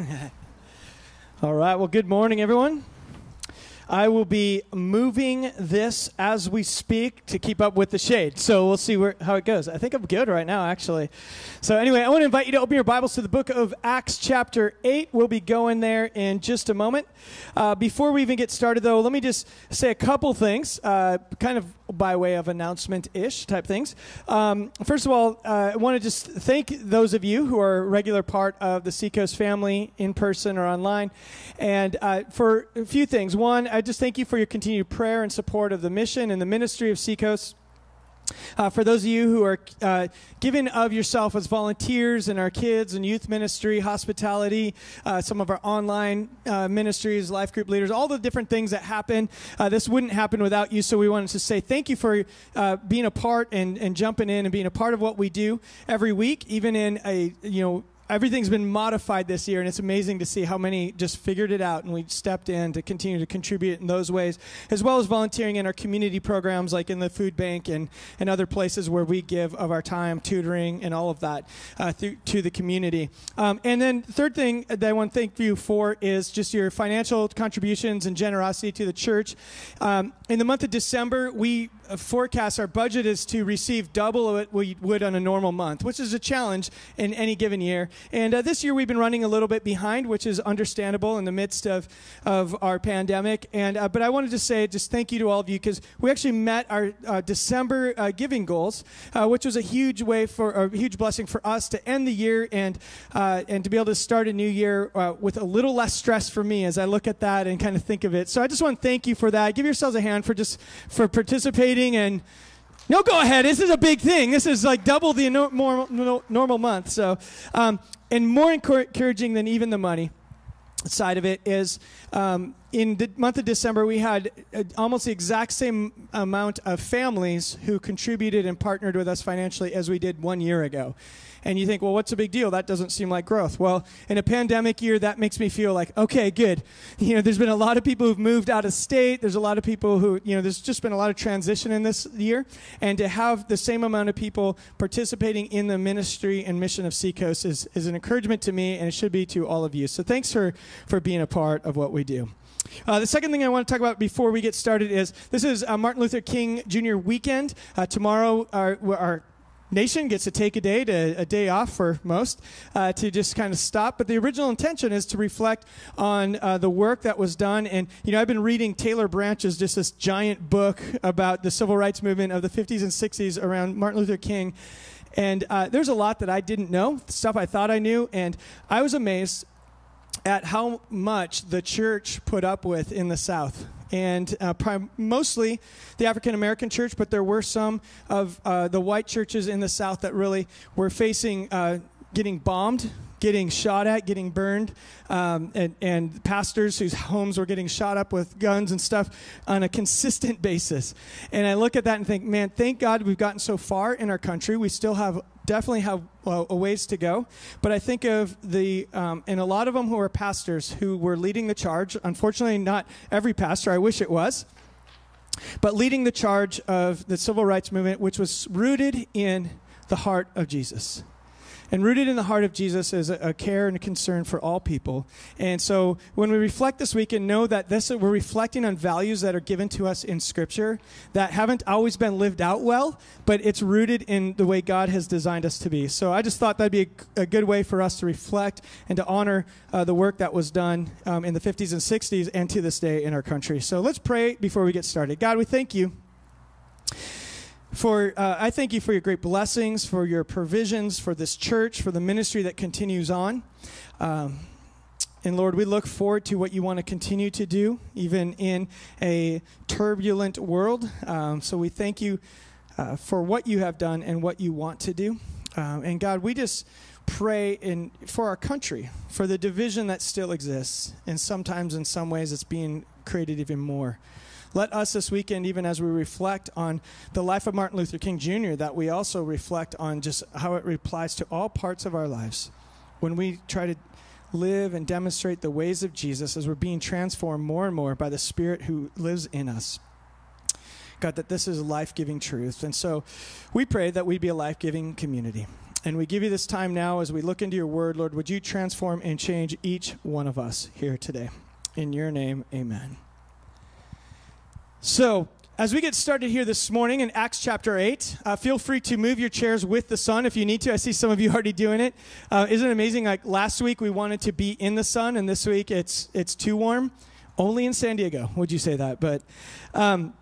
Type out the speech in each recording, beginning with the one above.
All right. Well, good morning, everyone. I will be moving this as we speak to keep up with the shade. So we'll see where, how it goes. I think I'm good right now, actually. So, anyway, I want to invite you to open your Bibles to the book of Acts, chapter 8. We'll be going there in just a moment. Uh, before we even get started, though, let me just say a couple things, uh, kind of by way of announcement ish type things. Um, first of all, uh, I want to just thank those of you who are a regular part of the Seacoast family in person or online. And uh, for a few things. One, I just thank you for your continued prayer and support of the mission and the ministry of Seacoast. Uh, for those of you who are uh, giving of yourself as volunteers in our kids and youth ministry, hospitality, uh, some of our online uh, ministries, life group leaders, all the different things that happen, uh, this wouldn't happen without you. So we wanted to say thank you for uh, being a part and, and jumping in and being a part of what we do every week, even in a you know everything's been modified this year, and it's amazing to see how many just figured it out and we stepped in to continue to contribute in those ways, as well as volunteering in our community programs like in the food bank and, and other places where we give of our time, tutoring, and all of that uh, through, to the community. Um, and then, third thing that I want to thank you for is just your financial contributions and generosity to the church. Um, in the month of December, we forecast our budget is to receive double what we would on a normal month, which is a challenge in any given year. And uh, this year we've been running a little bit behind, which is understandable in the midst of, of our pandemic. And uh, but I wanted to say just thank you to all of you because we actually met our uh, December uh, giving goals, uh, which was a huge way for a huge blessing for us to end the year and and to be able to start a new year with a little less stress for me as I look at that and kind of think of it. So I just want to thank you for that. Give yourselves a hand for just for participating and no, go ahead. This is a big thing. This is like double the normal, normal month. So, um, and more encouraging than even the money side of it is um, in the month of December, we had uh, almost the exact same amount of families who contributed and partnered with us financially as we did one year ago and you think, well, what's a big deal? That doesn't seem like growth. Well, in a pandemic year, that makes me feel like, okay, good. You know, there's been a lot of people who've moved out of state. There's a lot of people who, you know, there's just been a lot of transition in this year. And to have the same amount of people participating in the ministry and mission of Seacoast is, is an encouragement to me, and it should be to all of you. So thanks for, for being a part of what we do. Uh, the second thing I want to talk about before we get started is this is uh, Martin Luther King Jr. weekend. Uh, tomorrow, our, our nation gets to take a day to a day off for most uh, to just kind of stop. But the original intention is to reflect on uh, the work that was done. And you know i've been reading taylor branch's just this giant book about the civil rights movement of the 50s and 60s around martin luther king. And uh, there's a lot that i didn't know stuff i thought i knew. And i was amazed at how much the church put up with in the south and uh, prim- mostly the African American church, but there were some of uh, the white churches in the South that really were facing uh, getting bombed getting shot at, getting burned, um, and, and, pastors whose homes were getting shot up with guns and stuff on a consistent basis. And I look at that and think, man, thank God we've gotten so far in our country. We still have definitely have well, a ways to go. But I think of the, um, and a lot of them who are pastors who were leading the charge. Unfortunately, not every pastor. I wish it was. But leading the charge of the civil rights movement, which was rooted in the heart of Jesus. And rooted in the heart of Jesus is a, a, care and a concern for all people. And so when we reflect this week and know that this we're reflecting on values that are given to us in Scripture that haven't always been lived out well, but it's rooted in the way God has designed us to be. So I just thought that'd be a, a good way for us to reflect and to honor uh, the work that was done um, in the 50s and 60s and to this day in our country. So let's pray before we get started. God, we thank you for uh, I thank you for your great blessings, for your provisions, for this church, for the ministry that continues on. Um, and Lord, we look forward to what you want to continue to do, even in a turbulent world. Um, so we thank you uh, for what you have done and what you want to do. Um, and God, we just pray in for our country, for the division that still exists, and sometimes in some ways it's being created even more. Let us this weekend, even as we reflect on the life of Martin Luther King Jr., that we also reflect on just how it applies to all parts of our lives. When we try to live and demonstrate the ways of Jesus as we're being transformed more and more by the Spirit who lives in us. God, that this is life giving truth. And so we pray that we be a life giving community. And we give you this time now as we look into your word, Lord. Would you transform and change each one of us here today? In your name, amen. So, as we get started here this morning in Acts chapter 8, uh, feel free to move your chairs with the sun if you need to. I see some of you already doing it. Uh, isn't it amazing? Like last week we wanted to be in the sun, and this week it's, it's too warm. Only in San Diego, would you say that? But, um,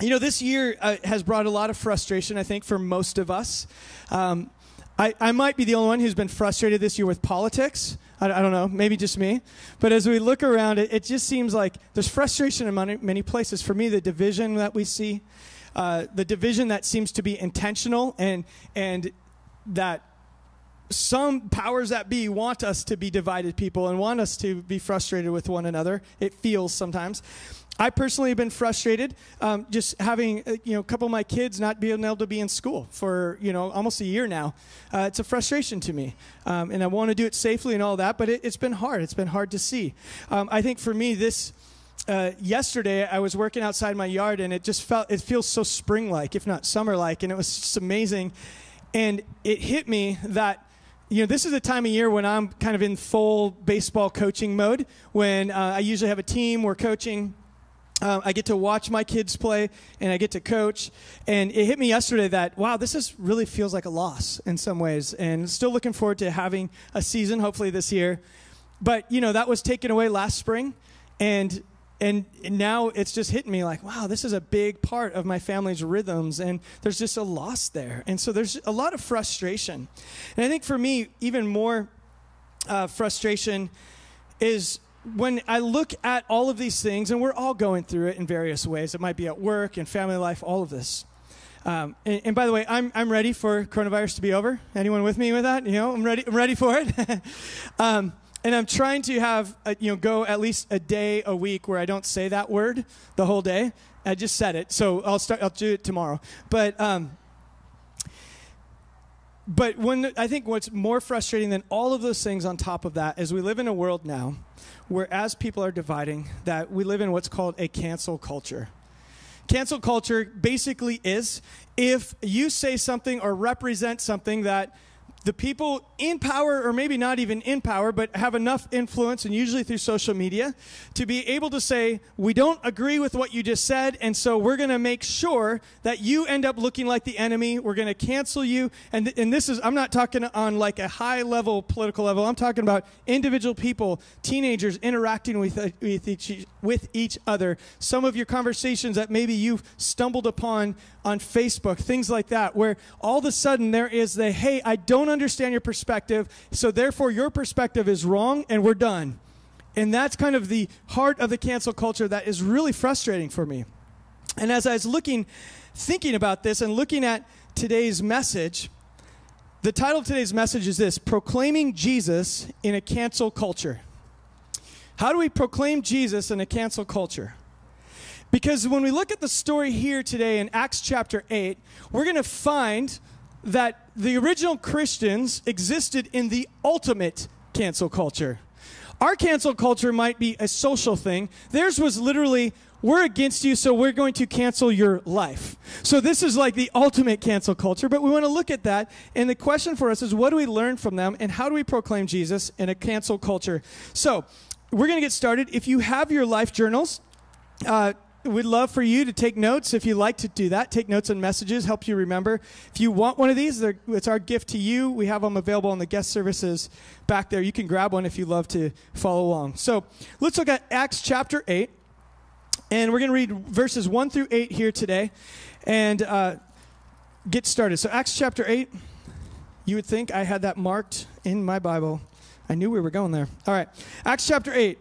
you know, this year uh, has brought a lot of frustration, I think, for most of us. Um, I, I might be the only one who's been frustrated this year with politics. I, I don't know, maybe just me. But as we look around, it, it just seems like there's frustration in many, many places. For me, the division that we see, uh, the division that seems to be intentional and, and that some powers that be want us to be divided people and want us to be frustrated with one another. It feels sometimes. I personally have been frustrated um, just having uh, you know a couple of my kids not being able to be in school for you know almost a year now. Uh, it's a frustration to me, um, and I want to do it safely and all that, but it, has been hard. It's been hard to see. Um, I think for me this. Uh, yesterday I was working outside my yard and it just felt it feels so spring like if not summer like and it was just amazing and it hit me that you know, this is a time of year when I'm kind of in full baseball coaching mode. When uh, I usually have a team, we're coaching, um, I get to watch my kids play and I get to coach. And it hit me yesterday that, wow, this is really feels like a loss in some ways. And still looking forward to having a season, hopefully this year. But, you know, that was taken away last spring. And and now it's just hitting me like, wow, this is a big part of my family's rhythms, and there's just a loss there. And so there's a lot of frustration. And I think for me, even more uh, frustration is when I look at all of these things, and we're all going through it in various ways, it might be at work and family life, all of this. Um, and, and, by the way, I'm, I'm ready for coronavirus to be over. Anyone with me with that? You know, I'm ready. I'm ready for it. um, and I'm trying to have a, you know go at least a day a week where I don't say that word the whole day. I just said it, so I'll start. I'll do it tomorrow. But um, but when I think what's more frustrating than all of those things on top of that is we live in a world now where as people are dividing that we live in what's called a cancel culture. Cancel culture basically is if you say something or represent something that the people in power, or maybe not even in power, but have enough influence, and usually through social media, to be able to say, We don't agree with what you just said, and so we're going to make sure that you end up looking like the enemy. We're going to cancel you. And, and this is, I'm not talking on like a high level political level, I'm talking about individual people, teenagers interacting with, uh, with, each, with each other. Some of your conversations that maybe you've stumbled upon on Facebook, things like that, where all of a sudden there is the, Hey, I don't understand your perspective, so therefore your perspective is wrong, and we're done. And that's kind of the heart of the cancel culture that is really frustrating for me. And as I was looking, thinking about this and looking at today's message, the title of today's message is this Proclaiming Jesus in a Cancel Culture. How do we proclaim Jesus in a cancel culture? Because when we look at the story here today in Acts chapter 8, we're going to find that the original Christians existed in the ultimate cancel culture. Our cancel culture might be a social thing. Theirs was literally, we're against you, so we're going to cancel your life. So this is like the ultimate cancel culture, but we want to look at that. And the question for us is, what do we learn from them, and how do we proclaim Jesus in a cancel culture? So we're going to get started. If you have your life journals, uh, We'd love for you to take notes if you like to do that. Take notes on messages, help you remember. If you want one of these, it's our gift to you. We have them available on the guest services back there. You can grab one if you love to follow along. So let's look at Acts chapter 8. And we're going to read verses 1 through 8 here today and uh, get started. So, Acts chapter 8, you would think I had that marked in my Bible. I knew we were going there. All right. Acts chapter 8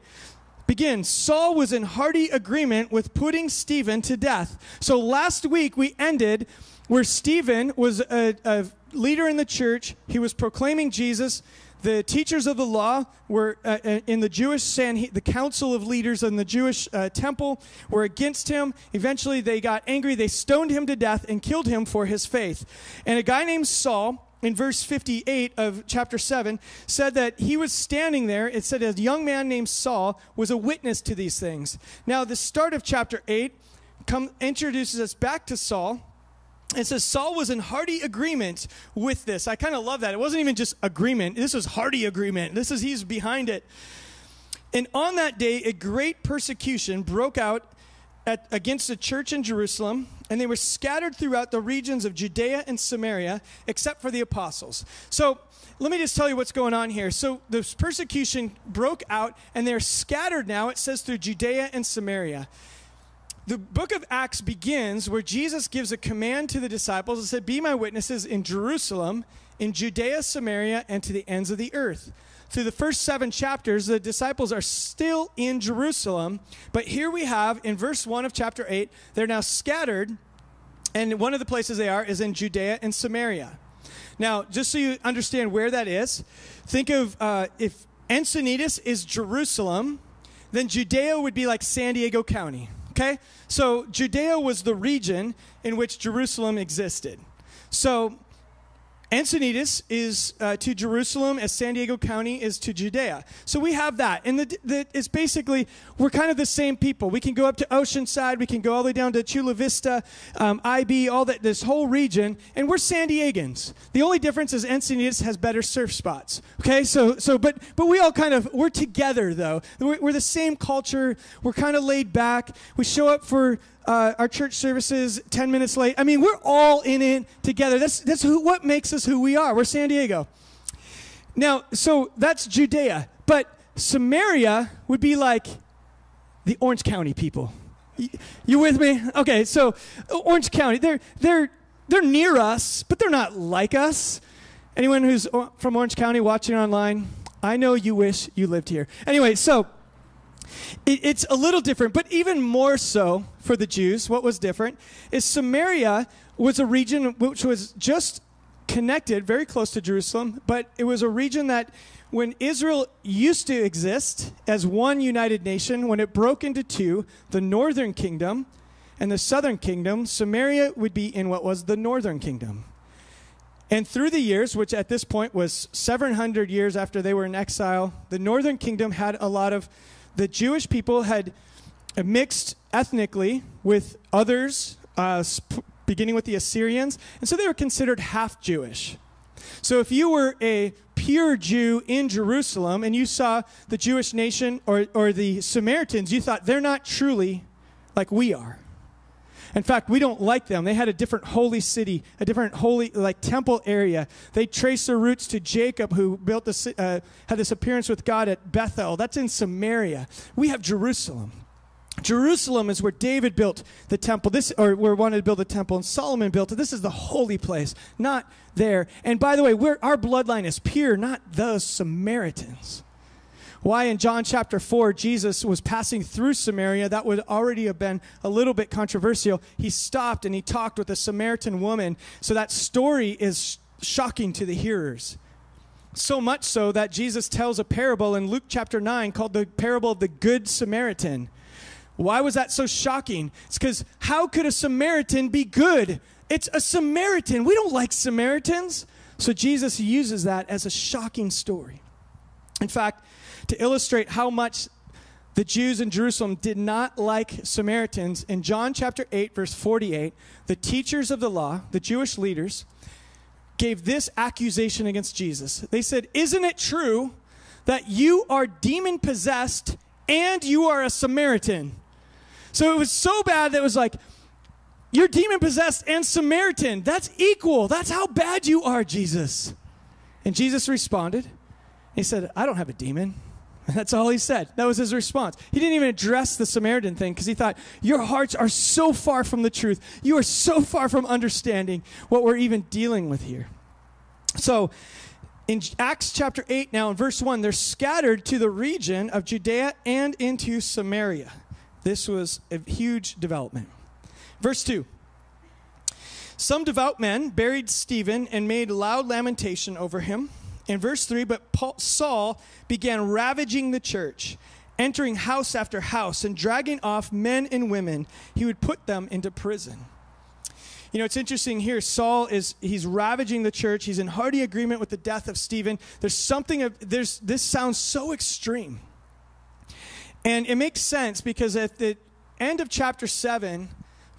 begins Saul was in hearty agreement with putting Stephen to death. So last week we ended where Stephen was a, a leader in the church, he was proclaiming Jesus. The teachers of the law were uh, uh in the Jewish San, the council of leaders in the Jewish uh, temple were against him. Eventually, they got angry. They stoned him to death and killed him for his faith. And a guy named Saul in verse 58 of chapter 7 said that he was standing there. It said a young man named Saul was a witness to these things. Now, the start of chapter 8 come, introduces us back to Saul. it says Saul was in hearty agreement with this. I kind of love that. It wasn't even just agreement. This was hearty agreement. This is he's behind it. And on that day, a great persecution broke out at, against the church in Jerusalem, and they were scattered throughout the regions of Judea and Samaria, except for the apostles. So let me just tell you what's going on here. So this persecution broke out, and they're scattered now, it says, through Judea and Samaria the book of Acts begins where Jesus gives a command to the disciples and said, Be my witnesses in Jerusalem, in Judea, Samaria, and to the ends of the earth. Through the first seven chapters, the disciples are still in Jerusalem, but here we have in verse 1 of chapter 8, they're now scattered, and one of the places they are is in Judea and Samaria. Now, just so you understand where that is, think of uh, if Encinitas is Jerusalem, then Judea would be like San Diego County. Okay? So Judea was the region in which Jerusalem existed. So Encinitas is uh, to Jerusalem as San Diego County is to Judea. So we have that. And the, the, it's basically, we're kind of the same people. We can go up to Oceanside, we can go all the way down to Chula Vista, um, IB, all that, this whole region, and we're San Diegans. The only difference is Encinitas has better surf spots. Okay, so, so but, but we all kind of, we're together though. We're, we're the same culture, we're kind of laid back. We show up for uh, our church services 10 minutes late. I mean, we're all in it together. That's, that's who, what makes us who we are. We're San Diego. Now, so that's Judea. But Samaria would be like the Orange County people. You with me? Okay, so Orange County, they're, they're, they're near us, but they're not like us. Anyone who's from Orange County watching online, I know you wish you lived here. Anyway, so it, it's a little different, but even more so for the Jews, what was different is Samaria was a region which was just connected very close to Jerusalem, but it was a region that when Israel used to exist as one united nation, when it broke into two, the northern kingdom and the southern kingdom, Samaria would be in what was the northern kingdom. And through the years, which at this point was 700 years after they were in exile, the northern kingdom had a lot of the Jewish people had mixed ethnically with others, uh, beginning with the Assyrians, and so they were considered half Jewish. So if you were a pure Jew in Jerusalem and you saw the Jewish nation or, or the Samaritans, you thought they're not truly like we are. In fact, we don't like them. They had a different holy city, a different holy like temple area. They trace their roots to Jacob, who built this, uh, had this appearance with God at Bethel. That's in Samaria. We have Jerusalem. Jerusalem is where David built the temple. This, or where wanted to build the temple, and Solomon built it. This is the holy place, not there. And by the way, our bloodline is pure, not the Samaritans. Why in John chapter 4, Jesus was passing through Samaria, that would already have been a little bit controversial. He stopped and he talked with a Samaritan woman. So that story is shocking to the hearers. So much so that Jesus tells a parable in Luke chapter 9 called the parable of the Good Samaritan. Why was that so shocking? It's because how could a Samaritan be good? It's a Samaritan. We don't like Samaritans. So Jesus uses that as a shocking story. In fact, to illustrate how much the Jews in Jerusalem did not like Samaritans, in John chapter 8, verse 48, the teachers of the law, the Jewish leaders, gave this accusation against Jesus. They said, Isn't it true that you are demon possessed and you are a Samaritan? So it was so bad that it was like, You're demon possessed and Samaritan. That's equal. That's how bad you are, Jesus. And Jesus responded, He said, I don't have a demon. That's all he said. That was his response. He didn't even address the Samaritan thing because he thought, Your hearts are so far from the truth. You are so far from understanding what we're even dealing with here. So, in Acts chapter 8, now in verse 1, they're scattered to the region of Judea and into Samaria. This was a huge development. Verse 2 Some devout men buried Stephen and made loud lamentation over him. In verse 3, but Paul, Saul began ravaging the church, entering house after house and dragging off men and women. He would put them into prison. You know, it's interesting here. Saul is he's ravaging the church. He's in hearty agreement with the death of Stephen. There's something of there's this sounds so extreme. And it makes sense because at the end of chapter 7,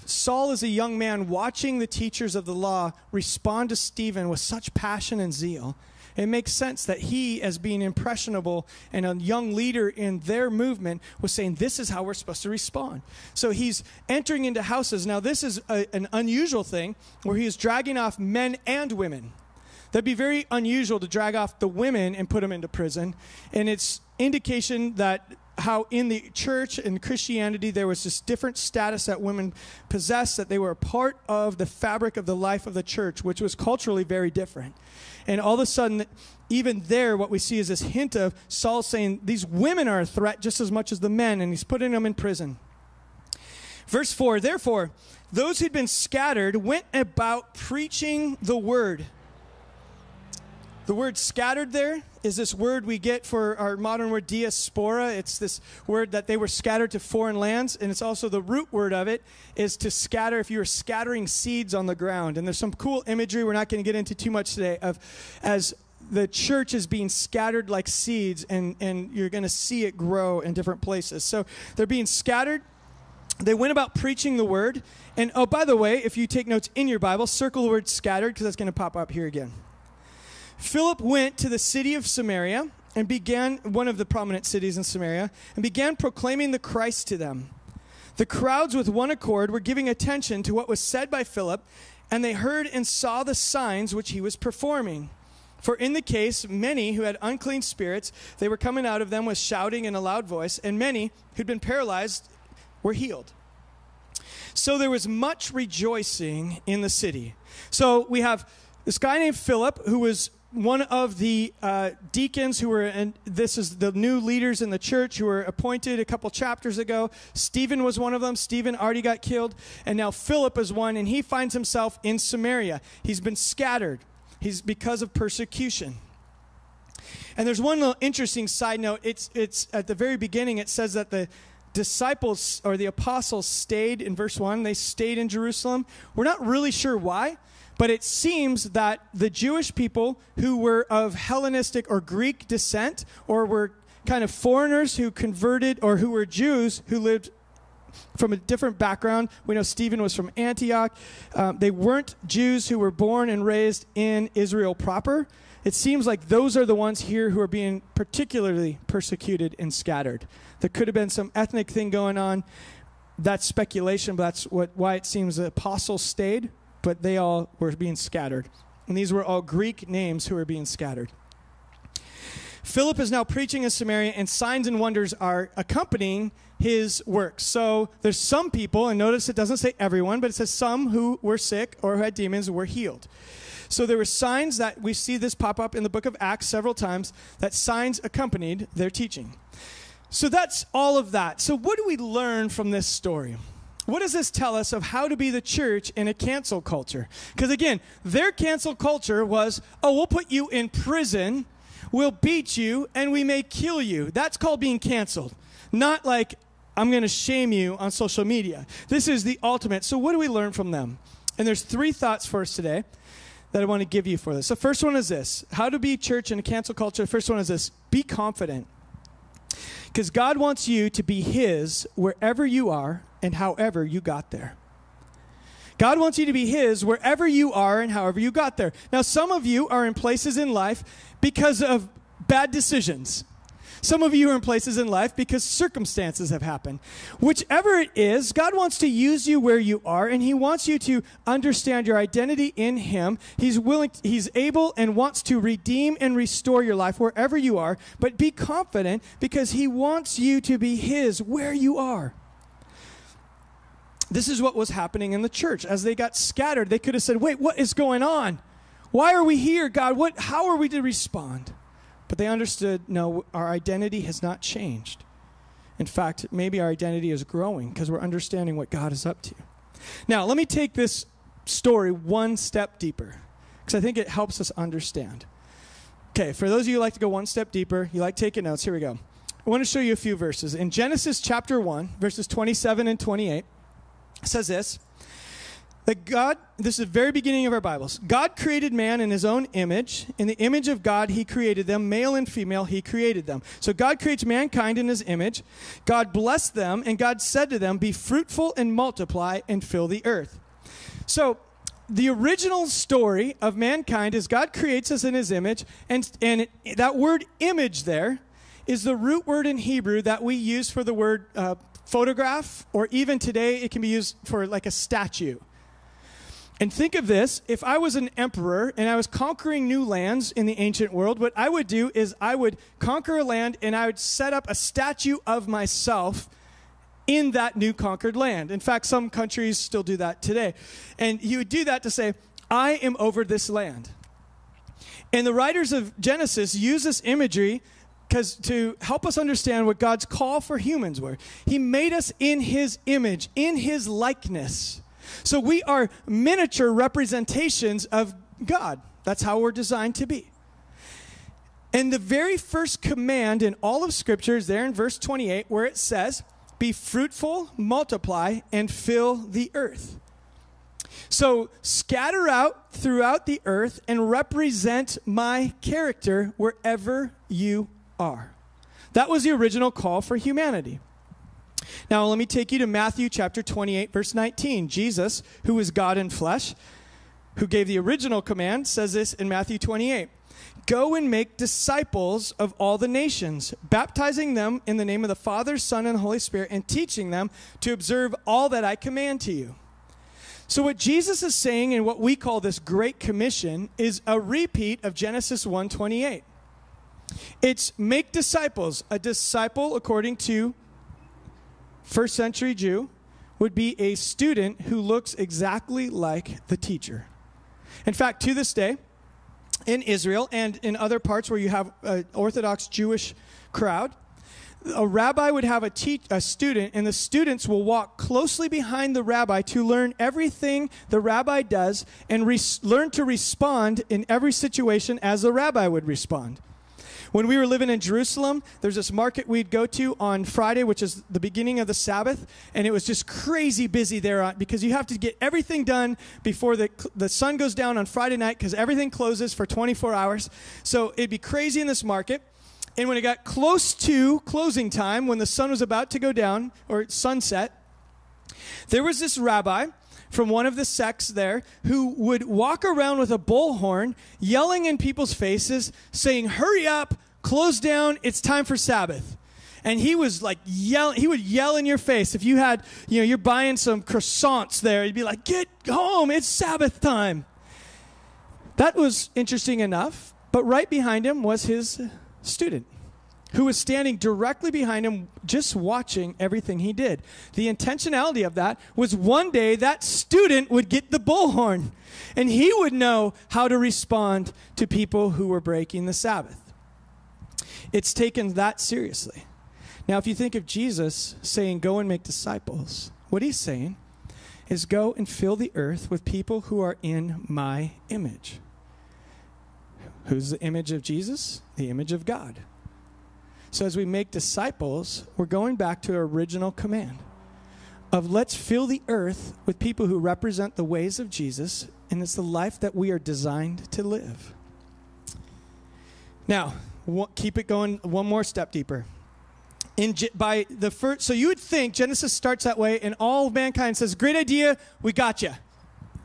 Saul, is a young man, watching the teachers of the law respond to Stephen with such passion and zeal, it makes sense that he, as being impressionable and a young leader in their movement, was saying, This is how we're supposed to respond. So he's entering into houses. Now, this is a, an unusual thing where he is dragging off men and women. That'd be very unusual to drag off the women and put them into prison. And it's indication that how in the church and Christianity there was this different status that women possessed, that they were a part of the fabric of the life of the church, which was culturally very different. And all of a sudden, even there, what we see is this hint of Saul saying these women are a threat just as much as the men, and he's putting them in prison. Verse 4 Therefore, those who'd been scattered went about preaching the word. The word scattered there is this word we get for our modern word diaspora. It's this word that they were scattered to foreign lands, and it's also the root word of it is to scatter if you were scattering seeds on the ground. And there's some cool imagery we're not going to get into too much today of as the church is being scattered like seeds, and, and you're going to see it grow in different places. So they're being scattered. They went about preaching the word. And oh, by the way, if you take notes in your Bible, circle the word scattered because that's going to pop up here again. Philip went to the city of Samaria and began, one of the prominent cities in Samaria, and began proclaiming the Christ to them. The crowds, with one accord, were giving attention to what was said by Philip, and they heard and saw the signs which he was performing. For in the case, many who had unclean spirits, they were coming out of them with shouting in a loud voice, and many who'd been paralyzed were healed. So there was much rejoicing in the city. So we have this guy named Philip who was one of the uh, deacons who were, and this is the new leaders in the church who were appointed a couple chapters ago. Stephen was one of them. Stephen already got killed. And now Philip is one, and he finds himself in Samaria. He's been scattered, he's because of persecution. And there's one little interesting side note. It's, it's at the very beginning, it says that the disciples or the apostles stayed in verse 1. They stayed in Jerusalem. We're not really sure why. But it seems that the Jewish people who were of Hellenistic or Greek descent, or were kind of foreigners who converted, or who were Jews who lived from a different background. We know Stephen was from Antioch. Um, they weren't Jews who were born and raised in Israel proper. It seems like those are the ones here who are being particularly persecuted and scattered. There could have been some ethnic thing going on. That's speculation, but that's what, why it seems the apostles stayed but they all were being scattered. And these were all Greek names who were being scattered. Philip is now preaching in Samaria, and signs and wonders are accompanying his work. So there's some people, and notice it doesn't say everyone, but it says some who were sick or who had demons were healed. So there were signs that we see this pop up in the book of Acts several times that signs accompanied their teaching. So that's all of that. So what do we learn from this story? What does this tell us of how to be the church in a cancel culture? Because again, their cancel culture was, oh, we'll put you in prison, we'll beat you, and we may kill you. That's called being canceled. Not like, I'm going to shame you on social media. This is the ultimate. So, what do we learn from them? And there's three thoughts for us today that I want to give you for this. The first one is this how to be church in a cancel culture. The first one is this be confident. Because God wants you to be His wherever you are and however you got there. God wants you to be His wherever you are and however you got there. Now, some of you are in places in life because of bad decisions. Some of you are in places in life because circumstances have happened. Whichever it is, God wants to use you where you are, and He wants you to understand your identity in Him. He's willing, He's able and wants to redeem and restore your life wherever you are. But be confident because He wants you to be His where you are. This is what was happening in the church. As they got scattered, they could have said, Wait, what is going on? Why are we here, God? What, how are we to respond? But they understood no, our identity has not changed. In fact, maybe our identity is growing because we're understanding what God is up to. Now, let me take this story one step deeper because I think it helps us understand. Okay, for those of you who like to go one step deeper, you like taking notes, here we go. I want to show you a few verses. In Genesis chapter 1, verses 27 and 28, says this that God, this is the very beginning of our Bibles. God created man in his own image. In the image of God, he created them. Male and female, he created them. So God creates mankind in his image. God blessed them, and God said to them, Be fruitful and multiply and fill the earth. So the original story of mankind is God creates us in his image, and, and that word image there is the root word in Hebrew that we use for the word uh, photograph, or even today it can be used for like a statue. And think of this if I was an emperor and I was conquering new lands in the ancient world, what I would do is I would conquer a land and I would set up a statue of myself in that new conquered land. In fact, some countries still do that today. And you would do that to say, I am over this land. And the writers of Genesis use this imagery because to help us understand what God's call for humans were. He made us in his image, in his likeness. So we are miniature representations of God. That's how we're designed to be. And the very first command in all of Scripture is there in verse 28, where it says, Be fruitful, multiply, and fill the earth. So scatter out throughout the earth and represent my character wherever you are. That was the original call for humanity. Now, let me take you to Matthew chapter 28, verse 19. Jesus, who is God in flesh, who gave the original command, says this in Matthew 28 Go and make disciples of all the nations, baptizing them in the name of the Father, Son, and Holy Spirit, and teaching them to observe all that I command to you. So, what Jesus is saying in what we call this Great Commission is a repeat of Genesis 1 28. It's make disciples. A disciple, according to first century Jew, would be a student who looks exactly like the teacher. In fact, to this day, in Israel and in other parts where you have an Orthodox Jewish crowd, a rabbi would have a, te- a student, and the students will walk closely behind the rabbi to learn everything the rabbi does and learn to respond in every situation as the rabbi would respond. When we were living in Jerusalem, there's this market we'd go to on Friday, which is the beginning of the Sabbath, and it was just crazy busy there uh, because you have to get everything done before the, the sun goes down on Friday night because everything closes for 24 hours. So it'd be crazy in this market. And when it got close to closing time, when the sun was about to go down or sunset, there was this rabbi from one of the sects there who would walk around with a bullhorn, yelling in people's faces, saying, Hurry up, close down, it's time for Sabbath. And he was like yelling, he would yell in your face. If you had, you know, you're buying some croissants there, he'd be like, Get home, it's Sabbath time. That was interesting enough, but right behind him was his student who was standing directly behind him, just watching everything he did. The intentionality of that was one day that student would get the bullhorn and he would know how to respond to people who were breaking the Sabbath. It's taken that seriously. Now, if you think of Jesus saying, Go and make disciples, what he's saying is go and fill the earth with people who are in my image. Who's the image of Jesus? The image of God. So as we make disciples, we're going back to our original command of let's fill the earth with people who represent the ways of Jesus, and it's the life that we are designed to live. Now, keep it going one more step deeper. In, by the first, so you would think Genesis starts that way, and all mankind says, "Great idea, we got you."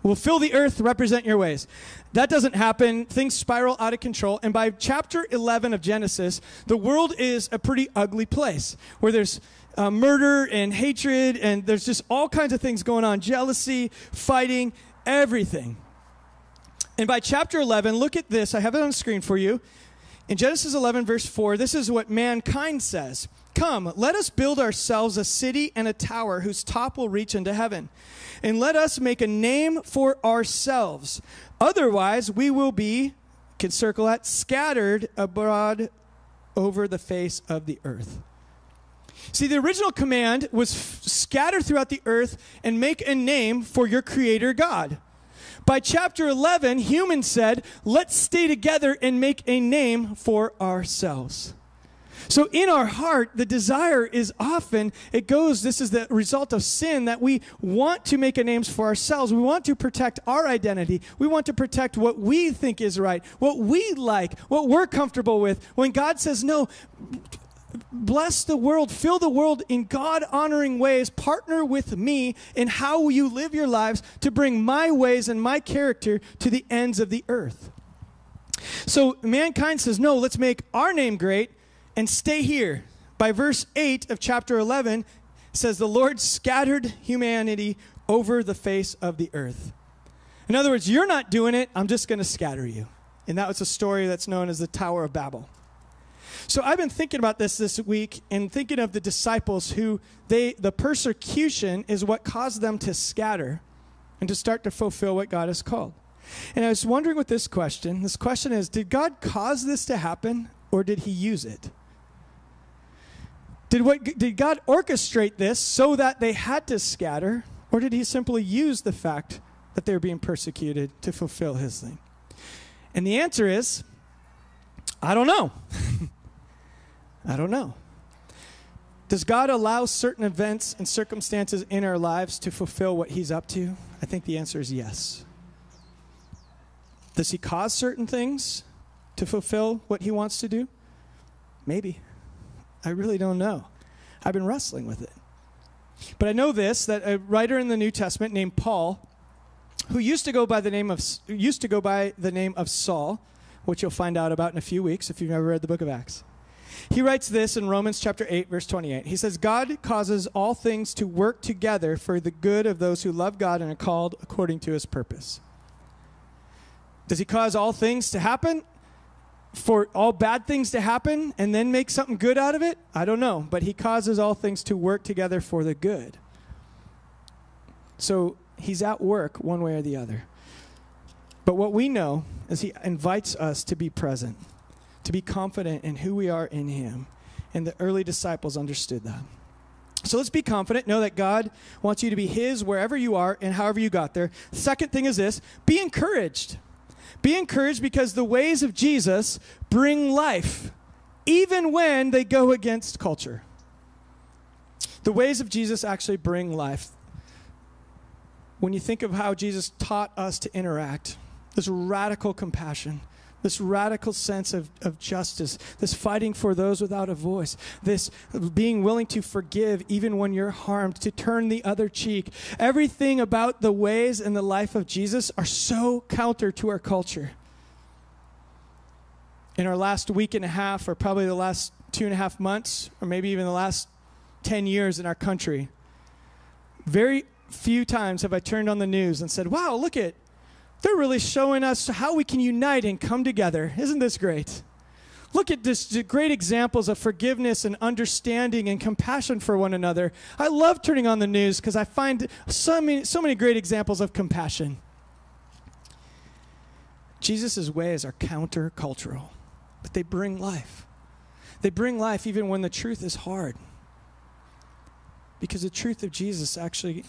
Will fill the earth, represent your ways. That doesn't happen. Things spiral out of control. And by chapter 11 of Genesis, the world is a pretty ugly place where there's uh, murder and hatred, and there's just all kinds of things going on jealousy, fighting, everything. And by chapter 11, look at this. I have it on the screen for you. In Genesis 11, verse 4, this is what mankind says Come, let us build ourselves a city and a tower whose top will reach into heaven. And let us make a name for ourselves. Otherwise, we will be, can circle that, scattered abroad over the face of the earth. See, the original command was scatter throughout the earth and make a name for your creator God. By chapter 11, humans said, let's stay together and make a name for ourselves. So in our heart, the desire is often, it goes, this is the result of sin, that we want to make a names for ourselves. We want to protect our identity. We want to protect what we think is right, what we like, what we're comfortable with. When God says, no, bless the world, fill the world in God honoring ways, partner with me in how you live your lives to bring my ways and my character to the ends of the earth. So mankind says, no, let's make our name great and stay here. By verse 8 of chapter 11 says the Lord scattered humanity over the face of the earth. In other words, you're not doing it, I'm just going to scatter you. And that was a story that's known as the Tower of Babel. So I've been thinking about this this week and thinking of the disciples who they the persecution is what caused them to scatter and to start to fulfill what God has called. And I was wondering with this question, this question is did God cause this to happen or did he use it? Did, what, did God orchestrate this so that they had to scatter, or did He simply use the fact that they were being persecuted to fulfill His thing? And the answer is I don't know. I don't know. Does God allow certain events and circumstances in our lives to fulfill what He's up to? I think the answer is yes. Does He cause certain things to fulfill what He wants to do? Maybe. I really don't know. I've been wrestling with it. But I know this that a writer in the New Testament named Paul, who used to go by the name of used to go by the name of Saul, which you'll find out about in a few weeks if you've never read the book of Acts. He writes this in Romans chapter 8 verse 28. He says God causes all things to work together for the good of those who love God and are called according to his purpose. Does he cause all things to happen? for all bad things to happen and then make something good out of it? I don't know. But he causes all things to work together for the good. So he's at work one way or the other. But what we know is he invites us to be present, to be confident in who we are in him. And the early disciples understood that. So let's be confident. Know that God wants you to be his wherever you are and however you got there. Second thing is this be encouraged. Be encouraged because the ways of Jesus bring life, even when they go against culture. The ways of Jesus actually bring life. When you think of how Jesus taught us to interact, this radical compassion, this radical sense of, of justice, this fighting for those without a voice, this being willing to forgive even when you're harmed, to turn the other cheek. Everything about the ways and the life of Jesus are so counter to our culture. In our last week and a half, or probably the last two and a half months, or maybe even the last 10 years in our country, very few times have I turned on the news and said, wow, look at they're really showing us how we can unite and come together. Isn't this great? Look at this great examples of forgiveness and understanding and compassion for one another. I love turning on the news because I find so many, so many great examples of compassion. Jesus' ways are countercultural, but they bring life. They bring life even when the truth is hard. Because the truth of Jesus actually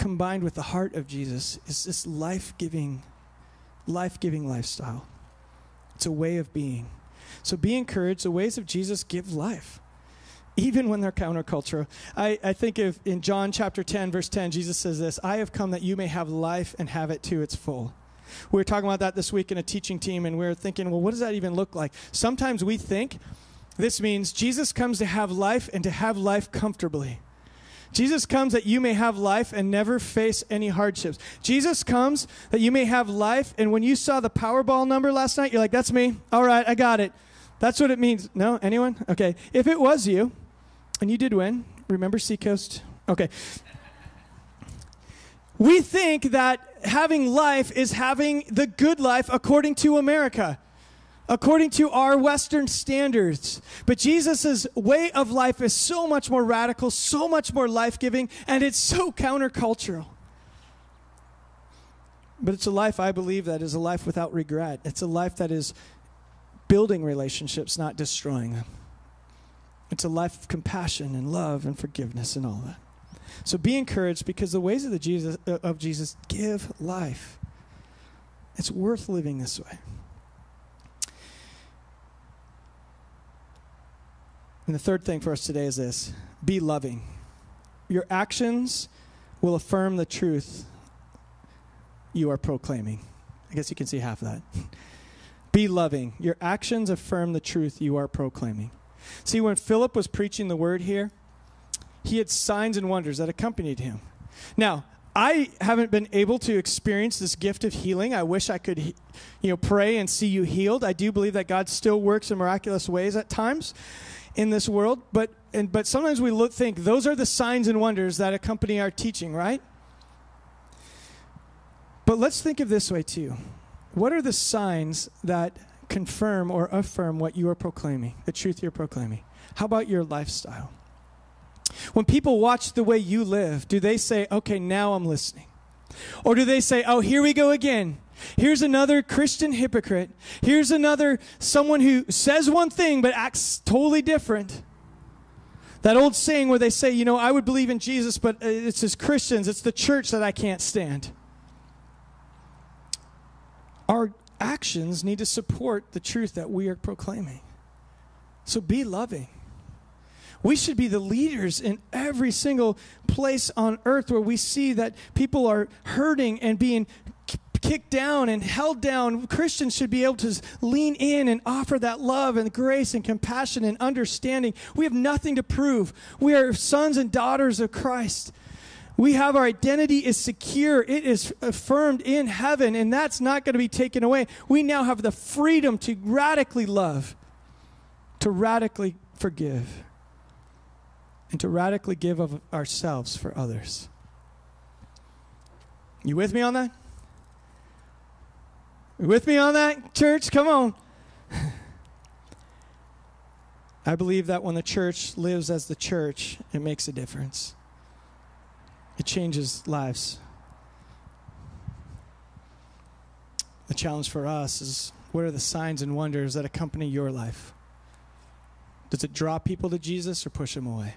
combined with the heart of Jesus is this life giving, life giving lifestyle. It's a way of being. So be encouraged. The ways of Jesus give life, even when they're countercultural. I, I think of in John chapter 10, verse 10, Jesus says this I have come that you may have life and have it to its full. We were talking about that this week in a teaching team, and we were thinking, well, what does that even look like? Sometimes we think this means Jesus comes to have life and to have life comfortably. Jesus comes that you may have life and never face any hardships. Jesus comes that you may have life, and when you saw the Powerball number last night, you're like, that's me. All right, I got it. That's what it means. No? Anyone? Okay. If it was you, and you did win, remember Seacoast? Okay. We think that having life is having the good life according to America according to our Western standards. But Jesus' way of life is so much more radical, so much more life giving, and it's so countercultural. But it's a life, I believe, that is a life without regret. It's a life that is building relationships, not destroying them. It's a life of compassion and love and forgiveness and all that. So be encouraged because the ways of, the Jesus, uh, of Jesus give life. It's worth living this way. And the third thing for us today is this be loving. Your actions will affirm the truth you are proclaiming. I guess you can see half of that. Be loving. Your actions affirm the truth you are proclaiming. See, when Philip was preaching the word here, he had signs and wonders that accompanied him. Now, I haven't been able to experience this gift of healing. I wish I could, you know, pray and see you healed. I do believe that God still works in miraculous ways at times in this world, but and but sometimes we look think those are the signs and wonders that accompany our teaching, right? But let's think of this way too. What are the signs that confirm or affirm what you are proclaiming, the truth you're proclaiming? How about your lifestyle? When people watch the way you live, do they say, okay, now I'm listening? Or do they say, oh, here we go again? Here's another Christian hypocrite. Here's another someone who says one thing but acts totally different. That old saying where they say, you know, I would believe in Jesus, but uh, it's as Christians, it's the church that I can't stand our actions need to support the truth that we are proclaiming. So be loving. We should be the leaders in every single place on earth where we see that people are hurting and being kicked down and held down. Christians should be able to lean in and offer that love and grace and compassion and understanding. We have nothing to prove. We are sons and daughters of Christ. We have our identity is secure. It is affirmed in heaven, and that's not going to be taken away. We now have the freedom to radically love, to radically forgive, and to radically give of ourselves for others. You with me on that? With me on that, church? Come on. I believe that when the church lives as the church, it makes a difference. It changes lives. The challenge for us is what are the signs and wonders that accompany your life? Does it draw people to Jesus or push them away?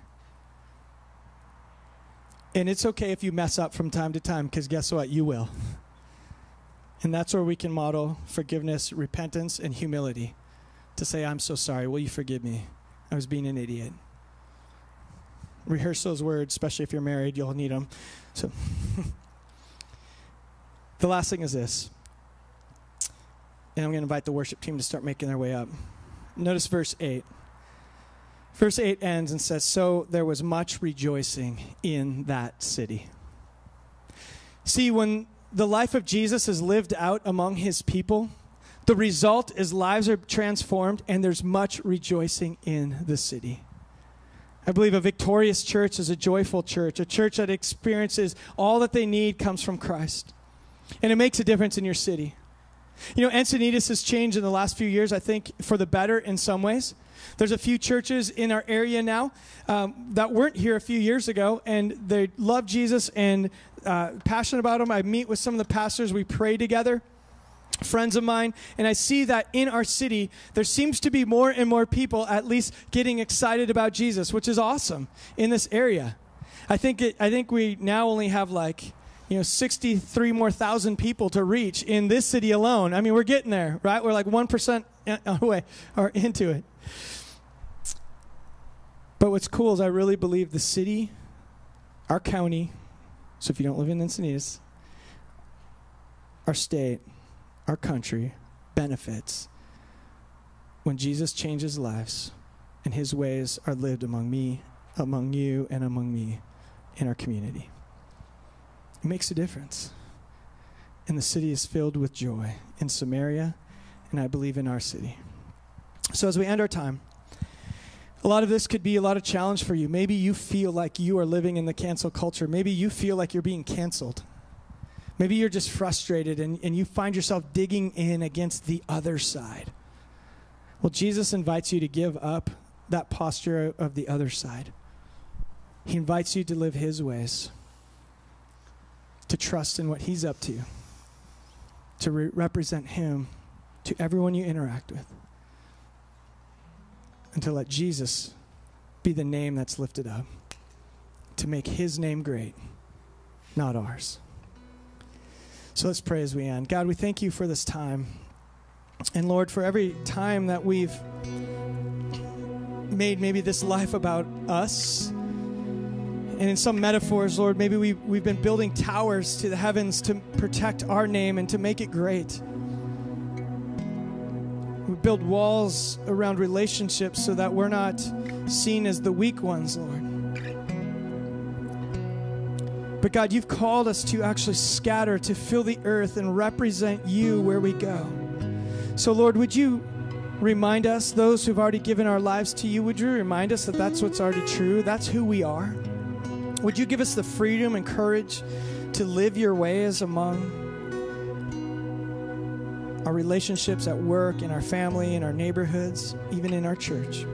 And it's okay if you mess up from time to time because guess what? You will. And that's where we can model forgiveness, repentance, and humility to say, I'm so sorry. Will you forgive me? I was being an idiot rehearse those words, especially if you're married, you'll need them. So, the last thing is this. And I'm going to invite the worship team to start making their way up. Notice verse 8. Verse 8 ends and says, So there was much rejoicing in that city. See, when the life of Jesus is lived out among his people, the result is lives are transformed and there's much rejoicing in the city. I believe a victorious church is a joyful church, a church that experiences all that they need comes from Christ. And it makes a difference in your city. You know, Encinitas has changed in the last few years, I think, for the better in some ways. There's a few churches in our area now um, that weren't here a few years ago, and they love Jesus and uh, passionate about them. I meet with some of the pastors, we pray together friends of mine, and I see that in our city, there seems to be more and more people at least getting excited about Jesus, which is awesome in this area. I think, it, I think we now only have like, you know, 63 more thousand people to reach in this city alone. I mean, we're getting there, right? We're like 1% away or into it. But what's cool is I really believe the city, our county, so if you don't live in Encinitas, our state, our country benefits when Jesus changes lives and his ways are lived among me, among you, and among me in our community. It makes a difference. And the city is filled with joy in Samaria, and I believe in our city. So as we end our time, a lot of this could be a lot of challenge for you. Maybe you feel like you are living in the cancel culture. Maybe you feel like you're being canceled. Maybe you're just frustrated and, and you find yourself digging in against the other side. Well, Jesus invites you to give up that posture of the other side. He invites you to live His ways, to trust in what He's up to, to re- represent Him to everyone you interact with, and to let Jesus be the name that's lifted up, to make His name great, not ours. So let's pray as we end. God, we thank you for this time. And Lord, for every time that we've made maybe this life about us. And in some metaphors, Lord, maybe we, we've been building towers to the heavens to protect our name and to make it great. Build walls around relationships so that we're not seen as the weak ones, Lord. But God, you've called us to actually scatter, to fill the earth and represent you where we go. So, Lord, would you remind us, those who've already given our lives to you, would you remind us that that's what's already true? That's who we are. Would you give us the freedom and courage to live your way ways among our relationships at work, in our family, in our neighborhoods, even in our church?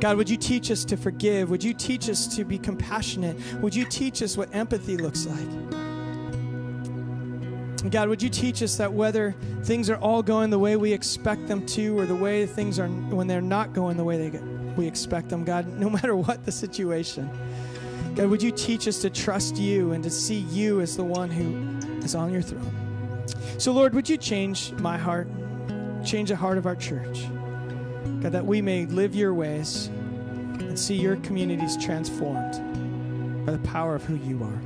God, would you teach us to forgive? Would you teach us to be compassionate? Would you teach us what empathy looks like? God, would you teach us that whether things are all going the way we expect them to, or the way things are when they're not going the way they, we expect them, God, no matter what the situation, God, would you teach us to trust you and to see you as the one who is on your throne? So, Lord, would you change my heart, change the heart of our church, God, that we may live your ways and see your communities transformed by the power of who you are.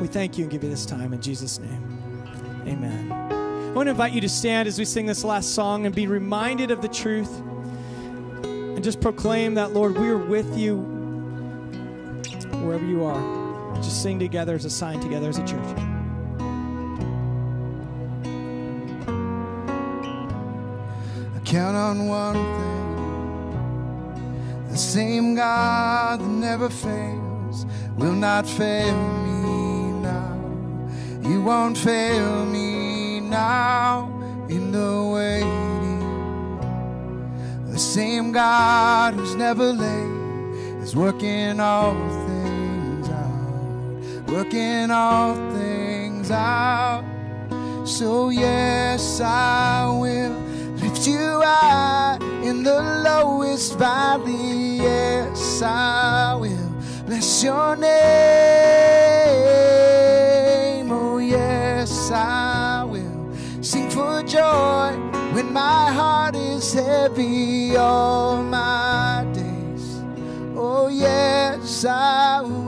We thank you and give you this time in Jesus' name. Amen. I want to invite you to stand as we sing this last song and be reminded of the truth and just proclaim that, Lord, we are with you wherever you are. Just sing together as a sign together as a church. Count on one thing the same God that never fails will not fail me now. You won't fail me now in the waiting. The same God who's never late is working all things out, working all things out. So, yes, I will you high in the lowest valley. Yes, I will bless your name. Oh, yes, I will sing for joy when my heart is heavy all my days. Oh, yes, I will.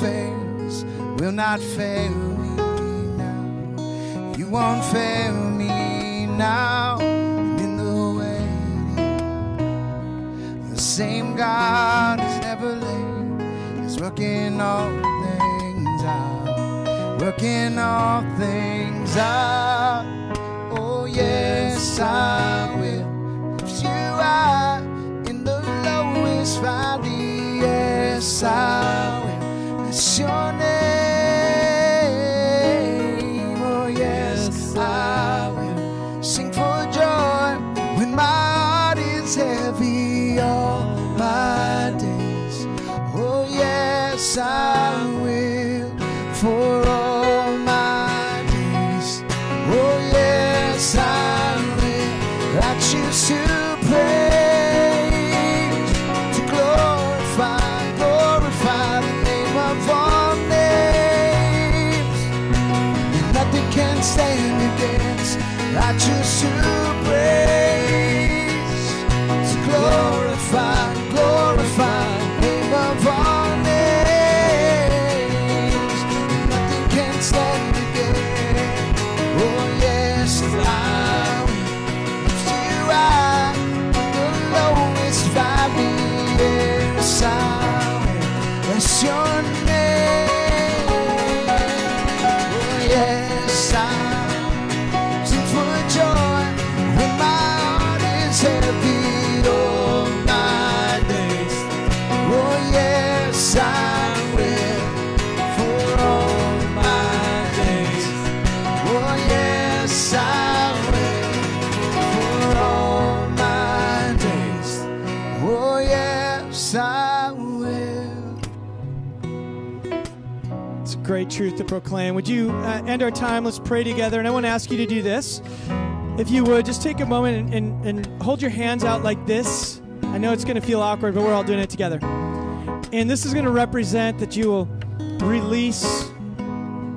Fails will not fail me now. You won't fail me now. And in the waiting, the same God is never late is working all things out, working all things out. Oh yes, I will you high in the lowest valley. Yes, I can stand against. I choose to praise, to glorify truth to proclaim. Would you uh, end our time? Let's pray together. And I want to ask you to do this. if you would, just take a moment and, and, and hold your hands out like this. I know it's going to feel awkward, but we're all doing it together. And this is going to represent that you will release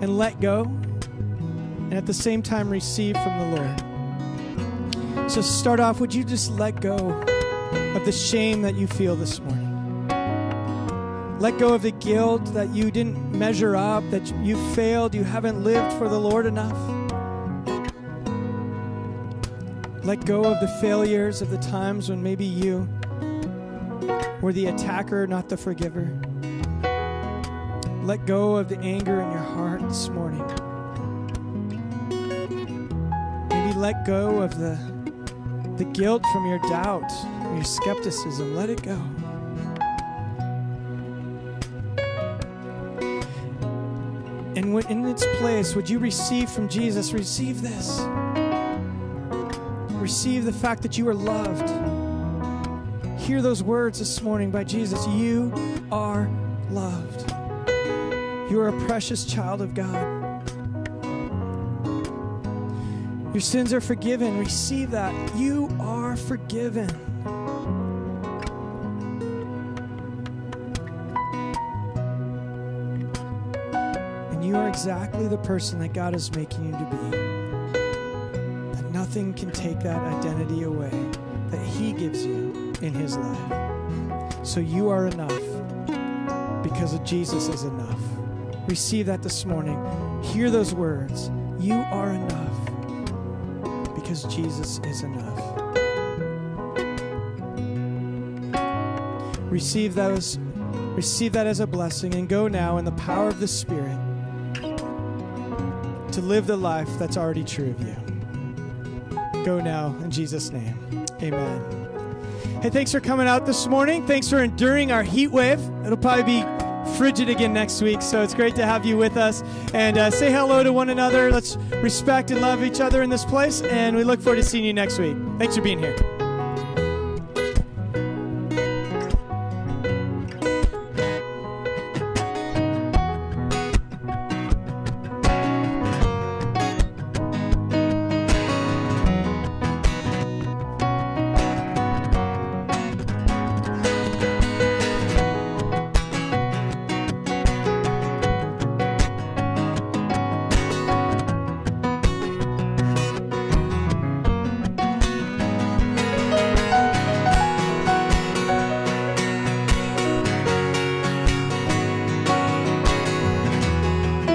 and let go, and at the same time receive from the Lord. So, start off, would you just let go of the shame that you feel this morning? Let go of the guilt that you didn't measure up, that you failed, you haven't lived for the Lord enough. Let go of the failures of the times when maybe you were the attacker, not the forgiver. Let go of the anger in your heart this morning. Maybe let go of the, the guilt from your doubt, your skepticism. Let it go. In its place, would you receive from Jesus? Receive this. Receive the fact that you are loved. Hear those words this morning by Jesus. You are loved. You are a precious child of God. Your sins are forgiven. Receive that. You are forgiven. Exactly the person that God is making you to be. That nothing can take that identity away that He gives you in His life. So you are enough because of Jesus is enough. Receive that this morning. Hear those words. You are enough because Jesus is enough. Receive those receive that as a blessing and go now in the power of the Spirit to live the life that's already true of you. Go now in Jesus' name. Amen. Hey, thanks for coming out this morning. Thanks for enduring our heat wave. It'll probably be frigid again next week. So it's great to have you with us. And uh, say hello to one another. Let's respect and love each other in this place. And we look forward to seeing you next week. Thanks for being here.